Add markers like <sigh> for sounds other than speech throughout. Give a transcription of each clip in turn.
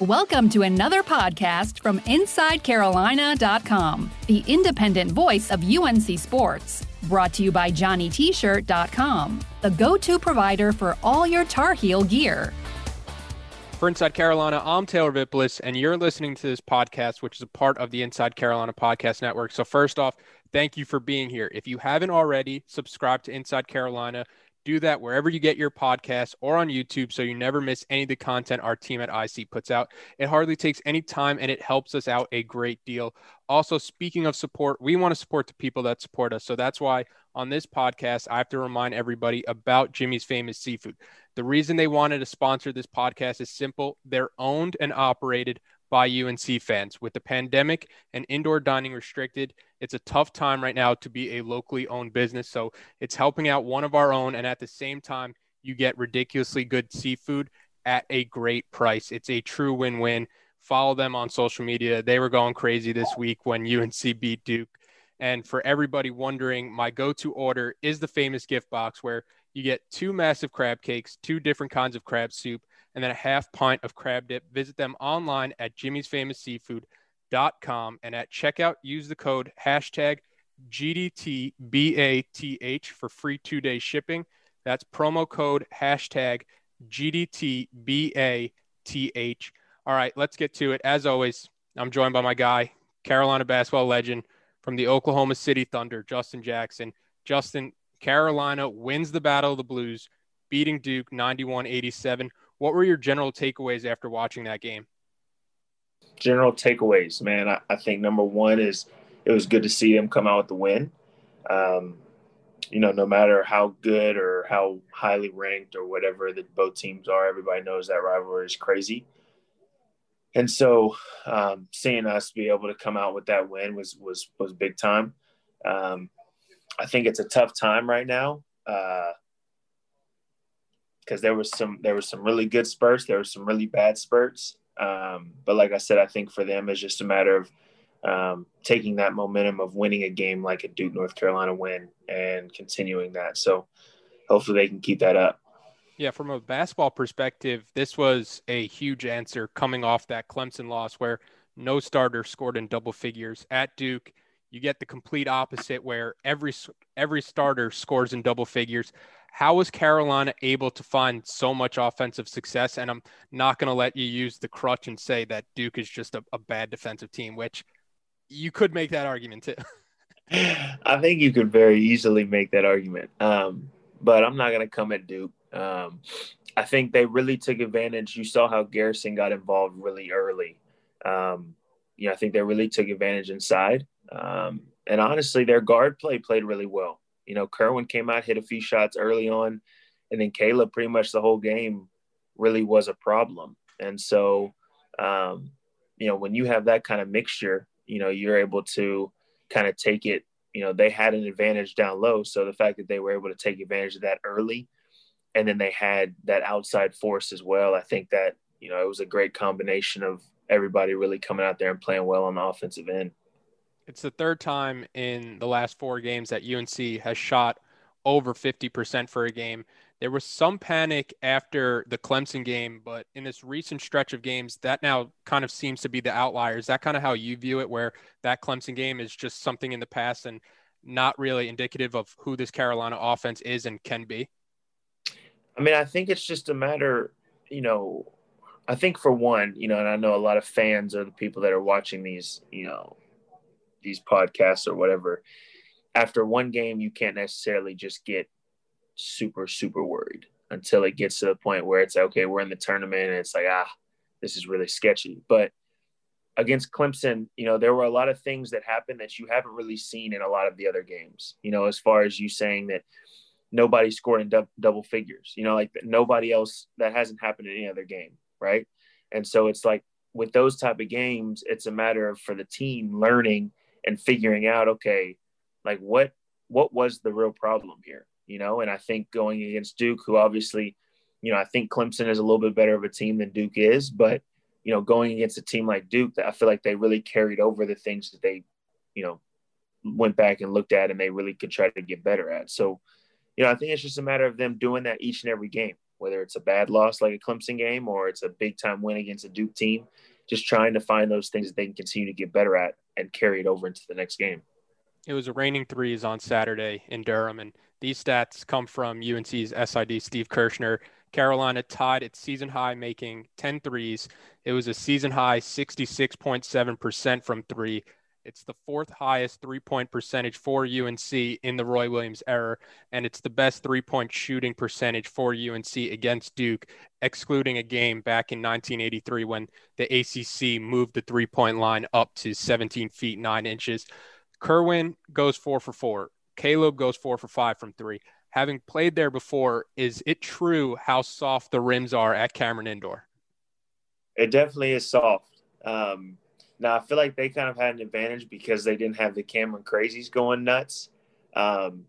Welcome to another podcast from InsideCarolina.com, the independent voice of UNC Sports. Brought to you by JohnnyT-shirt.com, the go-to provider for all your Tar Heel gear. For Inside Carolina, I'm Taylor Vippolis, and you're listening to this podcast, which is a part of the Inside Carolina Podcast Network. So, first off, thank you for being here. If you haven't already, subscribe to Inside Carolina do that wherever you get your podcasts or on YouTube so you never miss any of the content our team at IC puts out. It hardly takes any time and it helps us out a great deal. Also, speaking of support, we want to support the people that support us. So that's why on this podcast, I have to remind everybody about Jimmy's Famous Seafood. The reason they wanted to sponsor this podcast is simple they're owned and operated by UNC fans. With the pandemic and indoor dining restricted, it's a tough time right now to be a locally owned business. So it's helping out one of our own. And at the same time, you get ridiculously good seafood at a great price. It's a true win win. Follow them on social media. They were going crazy this week when <laughs> UNC beat Duke. And for everybody wondering, my go to order is the famous gift box where you get two massive crab cakes, two different kinds of crab soup, and then a half pint of crab dip. Visit them online at Jimmy's Famous Seafood com and at checkout use the code hashtag GDTBATH for free two day shipping. That's promo code hashtag GDTBATH. All right, let's get to it. As always, I'm joined by my guy, Carolina basketball legend from the Oklahoma City Thunder, Justin Jackson. Justin, Carolina wins the Battle of the Blues, beating Duke 91 87. What were your general takeaways after watching that game? General takeaways, man, I, I, think number one is it was good to see them come out with the win. Um, you know, no matter how good or how highly ranked or whatever that both teams are, everybody knows that rivalry is crazy. And so, um, seeing us be able to come out with that win was was was big time. Um, I think it's a tough time right now because uh, there was some there was some really good spurts, there were some really bad spurts, um, but like I said, I think for them it's just a matter of um, taking that momentum of winning a game like a Duke North Carolina win and continuing that. So hopefully they can keep that up. Yeah, from a basketball perspective, this was a huge answer coming off that Clemson loss where no starter scored in double figures at Duke. You get the complete opposite where every every starter scores in double figures how was Carolina able to find so much offensive success? And I'm not going to let you use the crutch and say that Duke is just a, a bad defensive team, which you could make that argument too. <laughs> I think you could very easily make that argument. Um, but I'm not going to come at Duke. Um, I think they really took advantage. You saw how Garrison got involved really early. Um, you know, I think they really took advantage inside. Um, and honestly, their guard play played really well. You know, Kerwin came out, hit a few shots early on, and then Caleb pretty much the whole game really was a problem. And so, um, you know, when you have that kind of mixture, you know, you're able to kind of take it. You know, they had an advantage down low. So the fact that they were able to take advantage of that early, and then they had that outside force as well, I think that, you know, it was a great combination of everybody really coming out there and playing well on the offensive end. It's the third time in the last four games that UNC has shot over 50% for a game. There was some panic after the Clemson game, but in this recent stretch of games, that now kind of seems to be the outlier. Is that kind of how you view it, where that Clemson game is just something in the past and not really indicative of who this Carolina offense is and can be? I mean, I think it's just a matter, you know, I think for one, you know, and I know a lot of fans are the people that are watching these, you know, these podcasts or whatever, after one game, you can't necessarily just get super, super worried until it gets to the point where it's like, okay, we're in the tournament and it's like, ah, this is really sketchy. But against Clemson, you know, there were a lot of things that happened that you haven't really seen in a lot of the other games, you know, as far as you saying that, nobody scored in du- double figures. You know, like nobody else that hasn't happened in any other game, right? And so it's like with those type of games, it's a matter of for the team learning and figuring out, okay, like what what was the real problem here, you know? And I think going against Duke, who obviously, you know, I think Clemson is a little bit better of a team than Duke is, but you know, going against a team like Duke, I feel like they really carried over the things that they, you know, went back and looked at and they really could try to get better at. So, you know, I think it's just a matter of them doing that each and every game, whether it's a bad loss like a Clemson game or it's a big time win against a Duke team, just trying to find those things that they can continue to get better at and carry it over into the next game. It was a raining threes on Saturday in Durham, and these stats come from UNC's SID Steve Kirschner. Carolina tied its season high, making 10 threes. It was a season high 66.7% from three. It's the fourth highest three point percentage for UNC in the Roy Williams era, and it's the best three point shooting percentage for UNC against Duke, excluding a game back in 1983 when the ACC moved the three point line up to 17 feet 9 inches. Kerwin goes four for four. Caleb goes four for five from three. Having played there before, is it true how soft the rims are at Cameron Indoor? It definitely is soft. Um, now I feel like they kind of had an advantage because they didn't have the Cameron crazies going nuts. Um,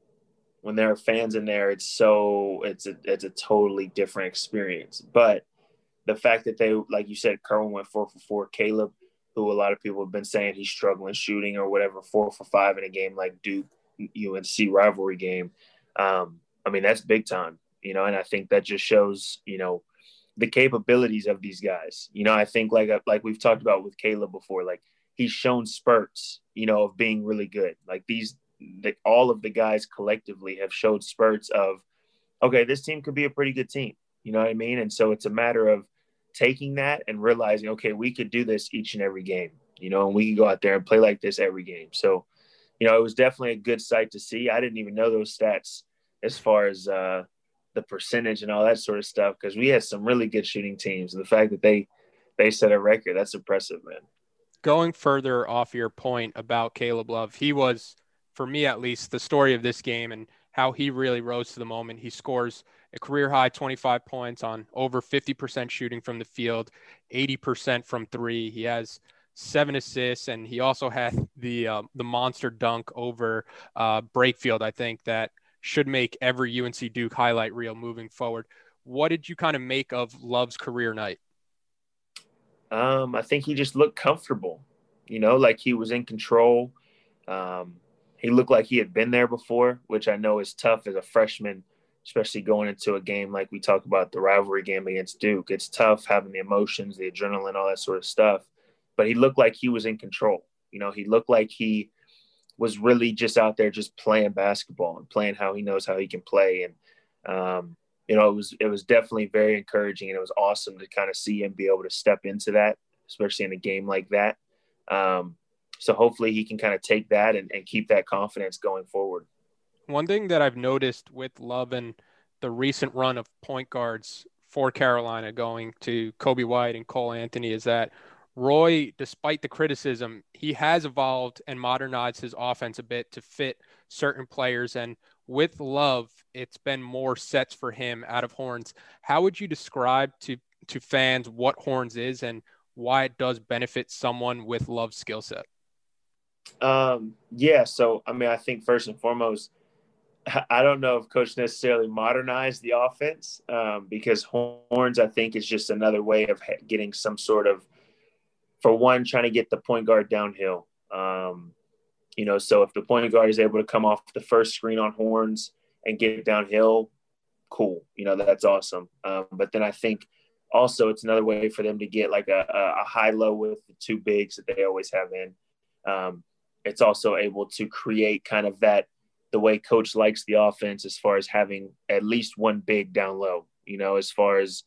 when there are fans in there, it's so it's a it's a totally different experience. But the fact that they, like you said, Kerwin went four for four. Caleb, who a lot of people have been saying he's struggling shooting or whatever, four for five in a game like Duke UNC rivalry game. Um, I mean that's big time, you know, and I think that just shows, you know, the capabilities of these guys. You know, I think like like we've talked about with Caleb before, like he's shown spurts, you know, of being really good. Like these, the, all of the guys collectively have showed spurts of, okay, this team could be a pretty good team. You know what I mean? And so it's a matter of taking that and realizing, okay, we could do this each and every game. You know, and we can go out there and play like this every game. So, you know, it was definitely a good sight to see. I didn't even know those stats as far as uh, the percentage and all that sort of stuff because we had some really good shooting teams. And the fact that they they set a record, that's impressive, man. Going further off your point about Caleb Love, he was, for me at least, the story of this game and how he really rose to the moment. He scores a career high 25 points on over 50% shooting from the field, 80% from three. He has seven assists, and he also had the uh, the monster dunk over uh, Brakefield. I think that should make every UNC Duke highlight reel moving forward. What did you kind of make of Love's career night? Um, I think he just looked comfortable, you know, like he was in control. Um, he looked like he had been there before, which I know is tough as a freshman, especially going into a game like we talk about the rivalry game against Duke. It's tough having the emotions, the adrenaline, all that sort of stuff. But he looked like he was in control. You know, he looked like he was really just out there just playing basketball and playing how he knows how he can play. And um, you know, it was it was definitely very encouraging and it was awesome to kind of see him be able to step into that, especially in a game like that. Um, so hopefully he can kind of take that and, and keep that confidence going forward. One thing that I've noticed with Love and the recent run of point guards for Carolina going to Coby White and Cole Anthony is that Roy, despite the criticism, he has evolved and modernized his offense a bit to fit certain players. And with Love, it's been more sets for him out of Horns. How would you describe to to fans what Horns is and why it does benefit someone with Love's skill set? Um, yeah. So, I mean, I think first and foremost, I don't know if coach necessarily modernized the offense um, because Horns, I think, is just another way of getting some sort of for one, trying to get the point guard downhill. Um, you know, so if the point guard is able to come off the first screen on horns and get downhill, cool. You know, that's awesome. Um, but then I think also it's another way for them to get like a, a high low with the two bigs that they always have in. Um, it's also able to create kind of that the way coach likes the offense as far as having at least one big down low, you know, as far as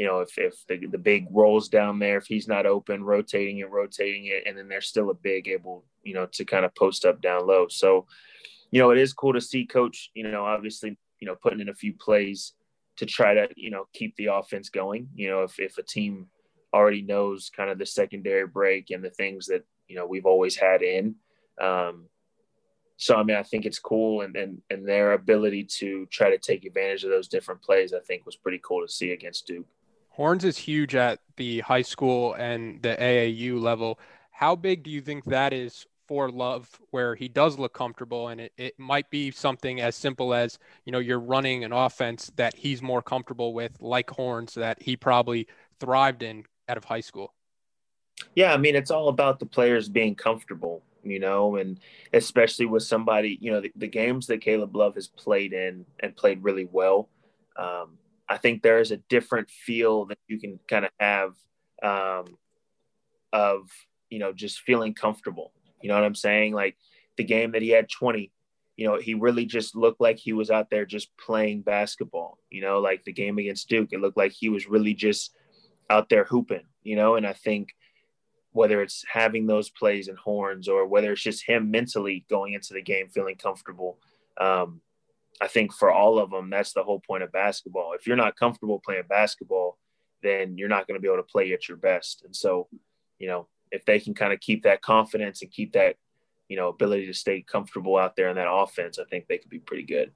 you know, if, if the, the big rolls down there, if he's not open, rotating it, rotating it, and then there's still a big able, you know, to kind of post up down low. So, you know, it is cool to see coach, you know, obviously, you know, putting in a few plays to try to, you know, keep the offense going. You know, if, if a team already knows kind of the secondary break and the things that, you know, we've always had in, um, so I mean, I think it's cool, and and and their ability to try to take advantage of those different plays, I think, was pretty cool to see against Duke. Horns is huge at the high school and the AAU level. How big do you think that is for Love, where he does look comfortable, and it, it might be something as simple as you know you're running an offense that he's more comfortable with, like Horns, that he probably thrived in out of high school. Yeah, I mean, it's all about the players being comfortable you know, and especially with somebody, you know, the, the games that Caleb Love has played in and played really well. Um, I think there is a different feel that you can kind of have um, of, you know, just feeling comfortable. You know what I'm saying? Like the game that he had 20, you know, he really just looked like he was out there just playing basketball. You know, like the game against Duke, it looked like he was really just out there hooping, you know, and I think whether it's having those plays and horns or whether it's just him mentally going into the game feeling comfortable. Um, I think for all of them, that's the whole point of basketball. If you're not comfortable playing basketball, then you're not going to be able to play at your best. And so, you know, if they can kind of keep that confidence and keep that, you know, ability to stay comfortable out there in that offense, I think they could be pretty good.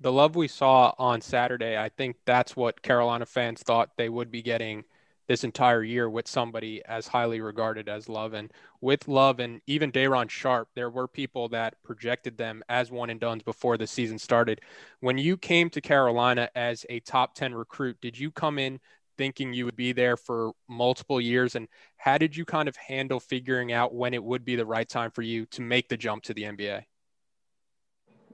The love we saw on Saturday, I think that's what Carolina fans thought they would be getting – this entire year with somebody as highly regarded as Love. And with Love and even Day'Ron Sharpe, there were people that projected them as one and dones before the season started. When you came to Carolina as a top 10 recruit, did you come in thinking you would be there for multiple years? And how did you kind of handle figuring out when it would be the right time for you to make the jump to the NBA?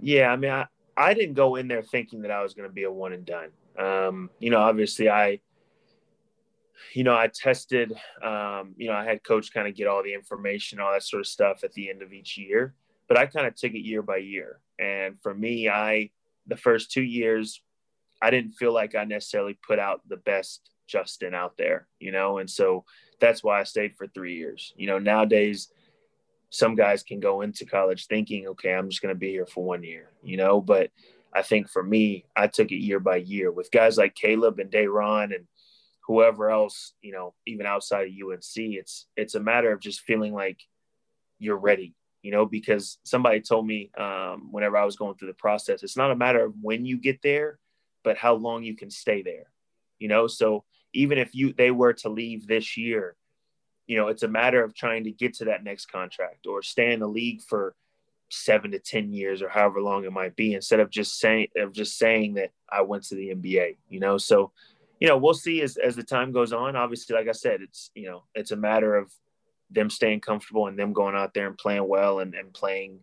Yeah, I mean, I, I didn't go in there thinking that I was going to be a one and done. Um, you know, obviously, I you know, I tested, um, you know, I had coach kind of get all the information, all that sort of stuff at the end of each year, but I kind of took it year by year. And for me, I, the first two years, I didn't feel like I necessarily put out the best Justin out there, you know, and so that's why I stayed for three years. You know, nowadays, some guys can go into college thinking, okay, I'm just going to be here for one year, you know, but I think for me, I took it year by year with guys like Caleb and Day'Ron and whoever else, you know, even outside of UNC, it's it's a matter of just feeling like you're ready, you know, because somebody told me um, whenever I was going through the process, it's not a matter of when you get there, but how long you can stay there, you know. So even if you they were to leave this year, you know, it's a matter of trying to get to that next contract or stay in the league for seven to ten years or however long it might be, instead of just saying of just saying that I went to the NBA, you know. So you know, we'll see as, as the time goes on. Obviously, like I said, it's, you know, it's a matter of them staying comfortable and them going out there and playing well and, and playing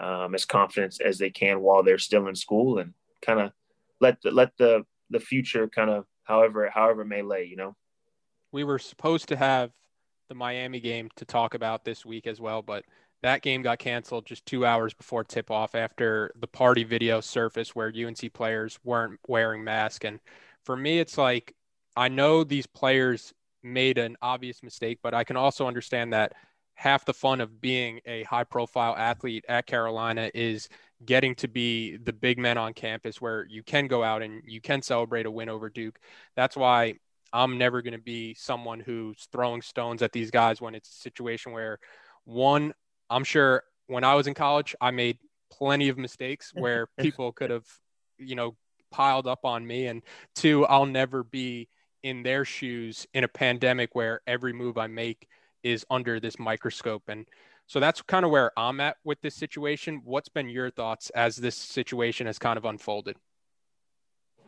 um, as confident as they can while they're still in school and kind of let the, let the, the future kind of however, however may lay, you know? We were supposed to have the Miami game to talk about this week as well, but that game got canceled just two hours before tip off after the party video surfaced where UNC players weren't wearing masks. And for me, it's like I know these players made an obvious mistake, but I can also understand that half the fun of being a high profile athlete at Carolina is getting to be the big men on campus where you can go out and you can celebrate a win over Duke. That's why I'm never going to be someone who's throwing stones at these guys when it's a situation where one, I'm sure when I was in college, I made plenty of mistakes <laughs> where people could have, you know, piled up on me. And two, I'll never be in their shoes in a pandemic where every move I make is under this microscope. And so that's kind of where I'm at with this situation. What's been your thoughts as this situation has kind of unfolded?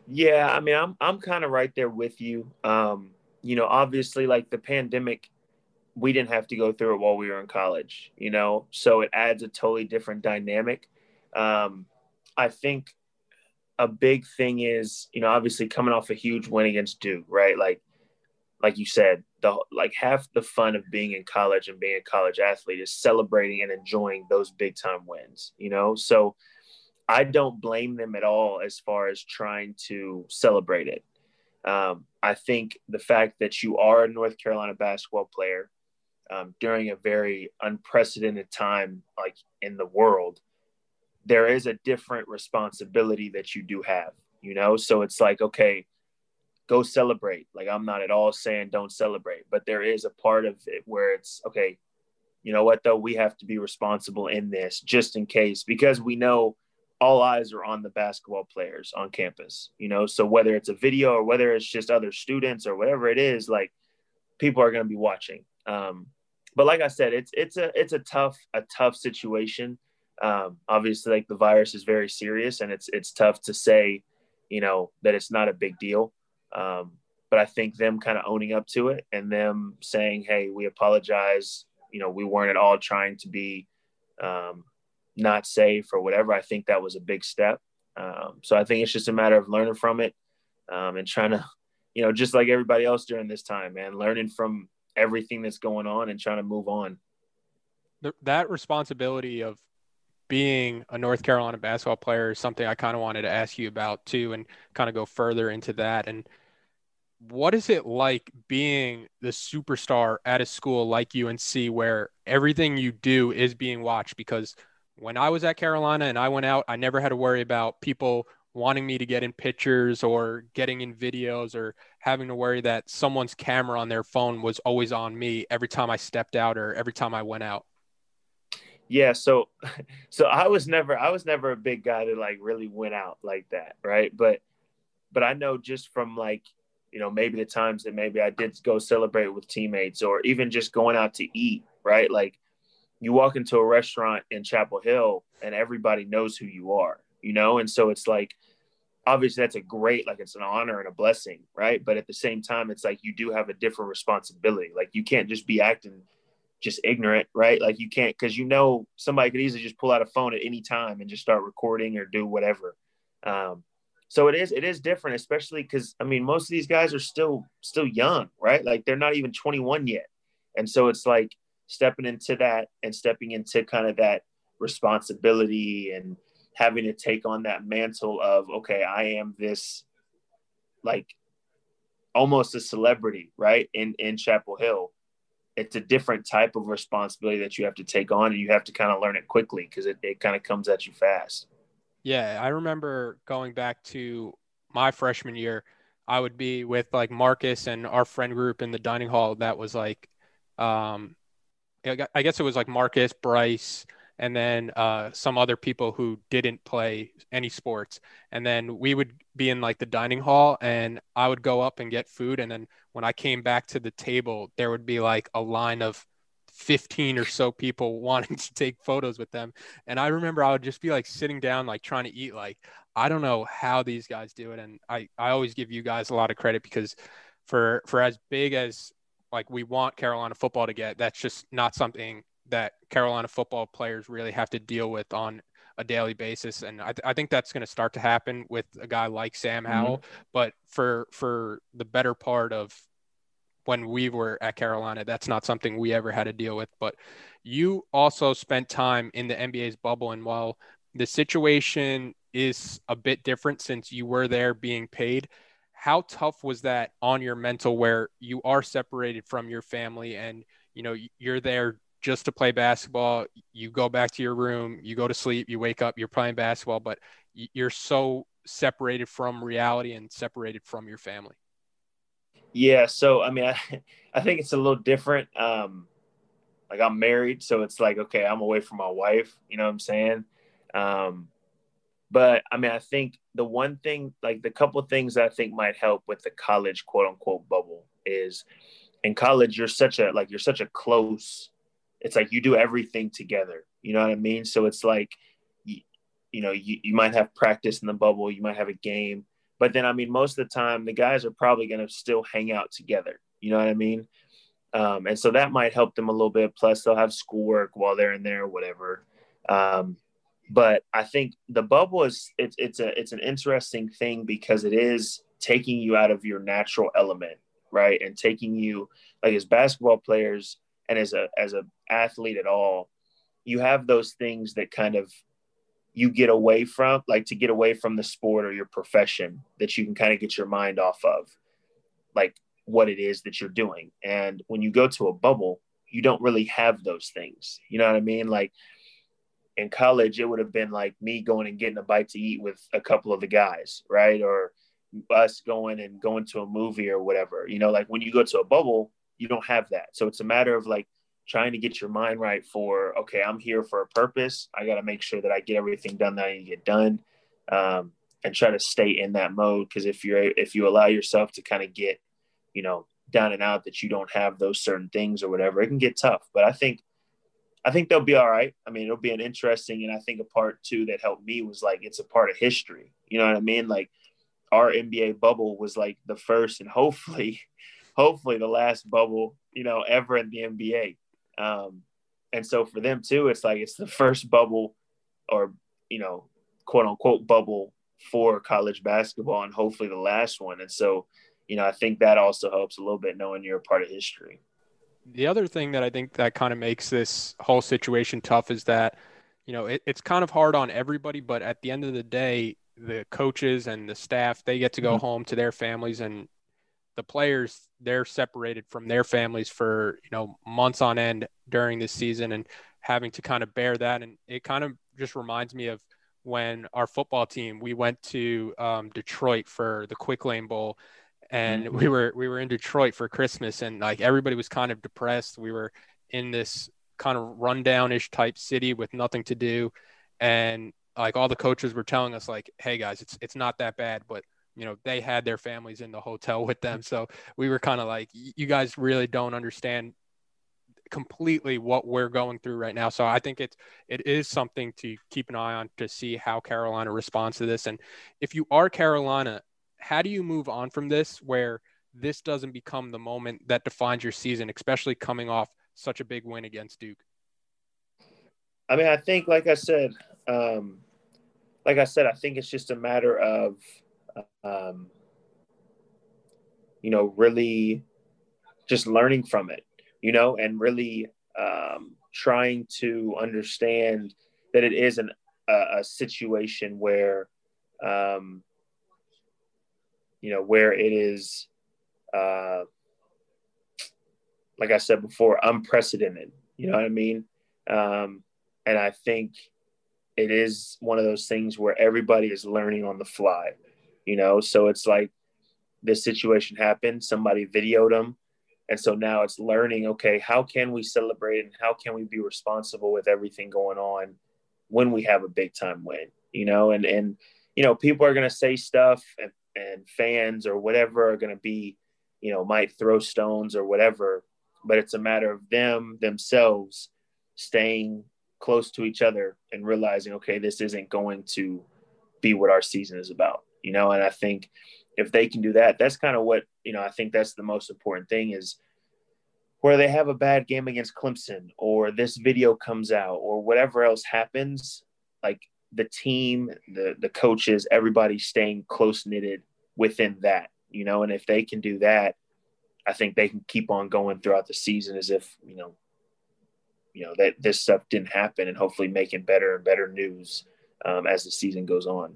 Yeah, I mean, I'm I'm kind of right there with you. Um, you know, obviously, like the pandemic, we didn't have to go through it while we were in college. You know, so it adds a totally different dynamic. Um, I think a big thing is, you know, obviously coming off a huge win against Duke, right? Like, like you said, the like half the fun of being in college and being a college athlete is celebrating and enjoying those big time wins, you know? So I don't blame them at all as far as trying to celebrate it. Um, I think the fact that you are a North Carolina basketball player um, during a very unprecedented time, like in the world, there is a different responsibility that you do have, you know? So it's like, okay, go celebrate. Like I'm not at all saying don't celebrate, but there is a part of it where it's okay, you know what though, we have to be responsible in this just in case because we know all eyes are on the basketball players on campus, you know. So whether it's a video or whether it's just other students or whatever it is, like people are going to be watching. Um, but like I said, it's it's a it's a tough a tough situation. Um, obviously, like the virus is very serious, and it's it's tough to say, you know, that it's not a big deal. Um, but I think them kind of owning up to it and them saying, "Hey, we apologize. You know, we weren't at all trying to be um, not safe or whatever." I think that was a big step. Um, so I think it's just a matter of learning from it um, and trying to, you know, just like everybody else during this time, man, learning from everything that's going on and trying to move on. That responsibility of being a North Carolina basketball player is something I kind of wanted to ask you about too, and kind of go further into that. And what is it like being the superstar at a school like UNC where everything you do is being watched? Because when I was at Carolina and I went out, I never had to worry about people wanting me to get in pictures or getting in videos or having to worry that someone's camera on their phone was always on me every time I stepped out or every time I went out. Yeah, so <laughs> so I was never I was never a big guy that like really went out like that, right? But but I know just from like you know, maybe the times that maybe I did go celebrate with teammates or even just going out to eat, right? Like you walk into a restaurant in Chapel Hill and everybody knows who you are, you know? And so it's like, obviously that's a great, like it's an honor and a blessing, right? But at the same time, it's like you do have a different responsibility. Like you can't just be acting just ignorant, right? Like you can't, cause you know, somebody could easily just pull out a phone at any time and just start recording or do whatever. Um, so it is it is different especially because i mean most of these guys are still still young right like they're not even 21 yet and so it's like stepping into that and stepping into kind of that responsibility and having to take on that mantle of okay i am this like almost a celebrity right in in chapel hill it's a different type of responsibility that you have to take on and you have to kind of learn it quickly because it, it kind of comes at you fast yeah, I remember going back to my freshman year. I would be with like Marcus and our friend group in the dining hall. That was like, um, I guess it was like Marcus, Bryce, and then uh, some other people who didn't play any sports. And then we would be in like the dining hall, and I would go up and get food. And then when I came back to the table, there would be like a line of 15 or so people <laughs> wanting to take photos with them. And I remember I would just be like sitting down, like trying to eat. Like, I don't know how these guys do it. And I, I always give you guys a lot of credit because for, for as big as like we want Carolina football to get, that's just not something that Carolina football players really have to deal with on a daily basis. And I, th- I think that's going to start to happen with a guy like Sam mm-hmm. Howell. Mm-hmm. But for, for the better part of when we were at Carolina. That's not something we ever had to deal with. But you also spent time in the NBA's bubble. And while the situation is a bit different since you were there being paid, how tough was that on your mental where you are separated from your family and you know you're there just to play basketball you go back to your room you go to sleep you wake up you're playing basketball but you're so separated from reality and separated from your family yeah, so I mean, I, <laughs> I think it's a little different. Um, like I'm married, so it's like okay, I'm away from my wife. You know what I'm saying? Um, but I mean, I think the one thing, like the couple things I think might help with the college quote unquote bubble is in college you're such a like you're such a close. It's like you do everything together. You know what I mean? So it's like you, you know you, you might have practice in the bubble, you might have a game but then, I mean, most of the time, the guys are probably going to still hang out together. You know what I mean? Um, and so that might help them a little bit. Plus, they'll have schoolwork while they're in there, whatever. Um, but I think the bubble is it's it's a it's an interesting thing because it is taking you out of your natural element, right? And taking you like as basketball players and as a as a athlete at all, you have those things that kind of you get away from, like to get away from the sport or your profession that you can kind of get your mind off of, like what it is that you're doing. And when you go to a bubble, you don't really have those things. You know what I mean? Like in college, it would have been like me going and getting a bite to eat with a couple of the guys, right? Or us going and going to a movie or whatever. You know, like when you go to a bubble, you don't have that. So it's a matter of like trying to get your mind right for okay, I'm here for a purpose. I got to make sure that I get everything done that I need to get done, um, and try to stay in that mode. Because if you're if you allow yourself to kind of get, you know, down and out that you don't have those certain things or whatever, it can get tough. But I think I think they'll be all right. I mean, it'll be an interesting, and I think a part too that helped me was like it's a part of history. You know what I mean? Like our NBA bubble was like the first and hopefully, <laughs> hopefully the last bubble, you know, ever in the NBA. Um, and so for them too, it's like it's the first bubble or, you know, quote unquote bubble for college basketball and hopefully the last one. And so, you know, I think that also helps a little bit knowing you're a part of history. The other thing that I think that kind of makes this whole situation tough is that, you know, it, it's kind of hard on everybody, but at the end of the day, the coaches and the staff they get to go mm-hmm. home to their families and the players they're separated from their families for you know months on end during this season and having to kind of bear that. And it kind of just reminds me of when our football team we went to um, Detroit for the Quick Lane Bowl and mm-hmm. we were we were in Detroit for Christmas and like everybody was kind of depressed. We were in this kind of rundownish type city with nothing to do. And like all the coaches were telling us like hey guys it's it's not that bad but you know they had their families in the hotel with them. So we were kind of like you guys really don't understand completely what we're going through right now. So i think it's it is something to keep an eye on to see how carolina responds to this. And if you are carolina how do you move on from this where this doesn't become the moment that defines your season especially coming off such a big win against duke? I mean i think like i said um like I said, I think it's just a matter of, um, you know, really just learning from it, you know, and really um, trying to understand that it is an, a, a situation where, um, you know, where it is, uh, like I said before, unprecedented. You know what I mean? Um, and I think it is one of those things where everybody is learning on the fly, you know? So it's like this situation happened, somebody videoed them. And so now it's learning, okay, how can we celebrate and how can we be responsible with everything going on when we have a big time win, you know? And, and, you know, people are going to say stuff and, and fans or whatever are going to be, you know, might throw stones or whatever, but it's a matter of them themselves staying close to each other and realizing, okay, this isn't going to be what our season is about, you know? And I think if they can do that, that's kind of what, you know, I think that's the most important thing is where they have a bad game against Clemson or this video comes out or whatever else happens, like the team, the the coaches, everybody staying close knitted within that, you know, and if they can do that, I think they can keep on going throughout the season as if, you know, you know that this stuff didn't happen and hopefully making better and better news um, as the season goes on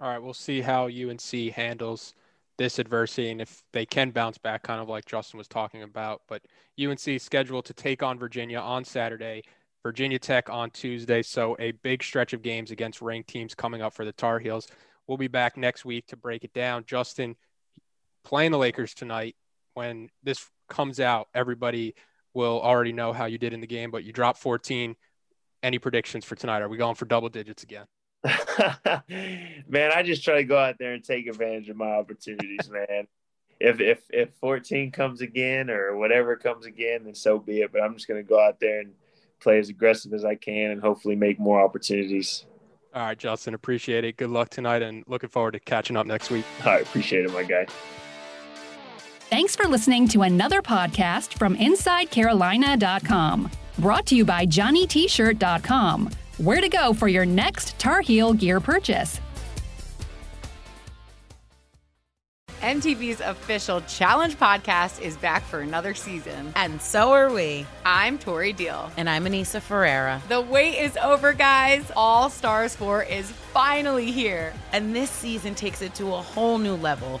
all right we'll see how unc handles this adversity and if they can bounce back kind of like justin was talking about but unc is scheduled to take on virginia on saturday virginia tech on tuesday so a big stretch of games against ranked teams coming up for the tar heels we'll be back next week to break it down justin playing the lakers tonight when this comes out everybody will already know how you did in the game, but you dropped 14. Any predictions for tonight? Are we going for double digits again? <laughs> man, I just try to go out there and take advantage of my opportunities, man. If if if 14 comes again or whatever comes again, then so be it. But I'm just gonna go out there and play as aggressive as I can and hopefully make more opportunities. All right, Justin, appreciate it. Good luck tonight and looking forward to catching up next week. All right, appreciate it, my guy. Thanks for listening to another podcast from InsideCarolina.com. Brought to you by JohnnyT-shirt.com. Where to go for your next Tar Heel gear purchase. MTV's official Challenge podcast is back for another season. And so are we. I'm Tori Deal. And I'm Aneesa Ferreira. The wait is over, guys. All Stars 4 is finally here. And this season takes it to a whole new level